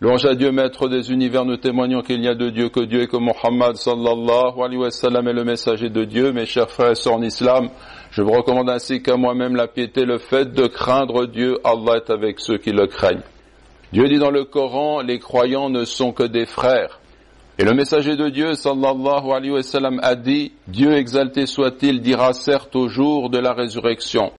Louange à Dieu, maître des univers, nous témoignons qu'il n'y a de Dieu que Dieu et que Mohammed sallallahu alayhi wa sallam est le messager de Dieu. Mes chers frères et sœurs en islam, je vous recommande ainsi qu'à moi-même la piété, le fait de craindre Dieu. Allah est avec ceux qui le craignent. Dieu dit dans le Coran, les croyants ne sont que des frères. Et le messager de Dieu, sallallahu alayhi wa sallam, a dit, Dieu exalté soit-il, dira certes au jour de la résurrection.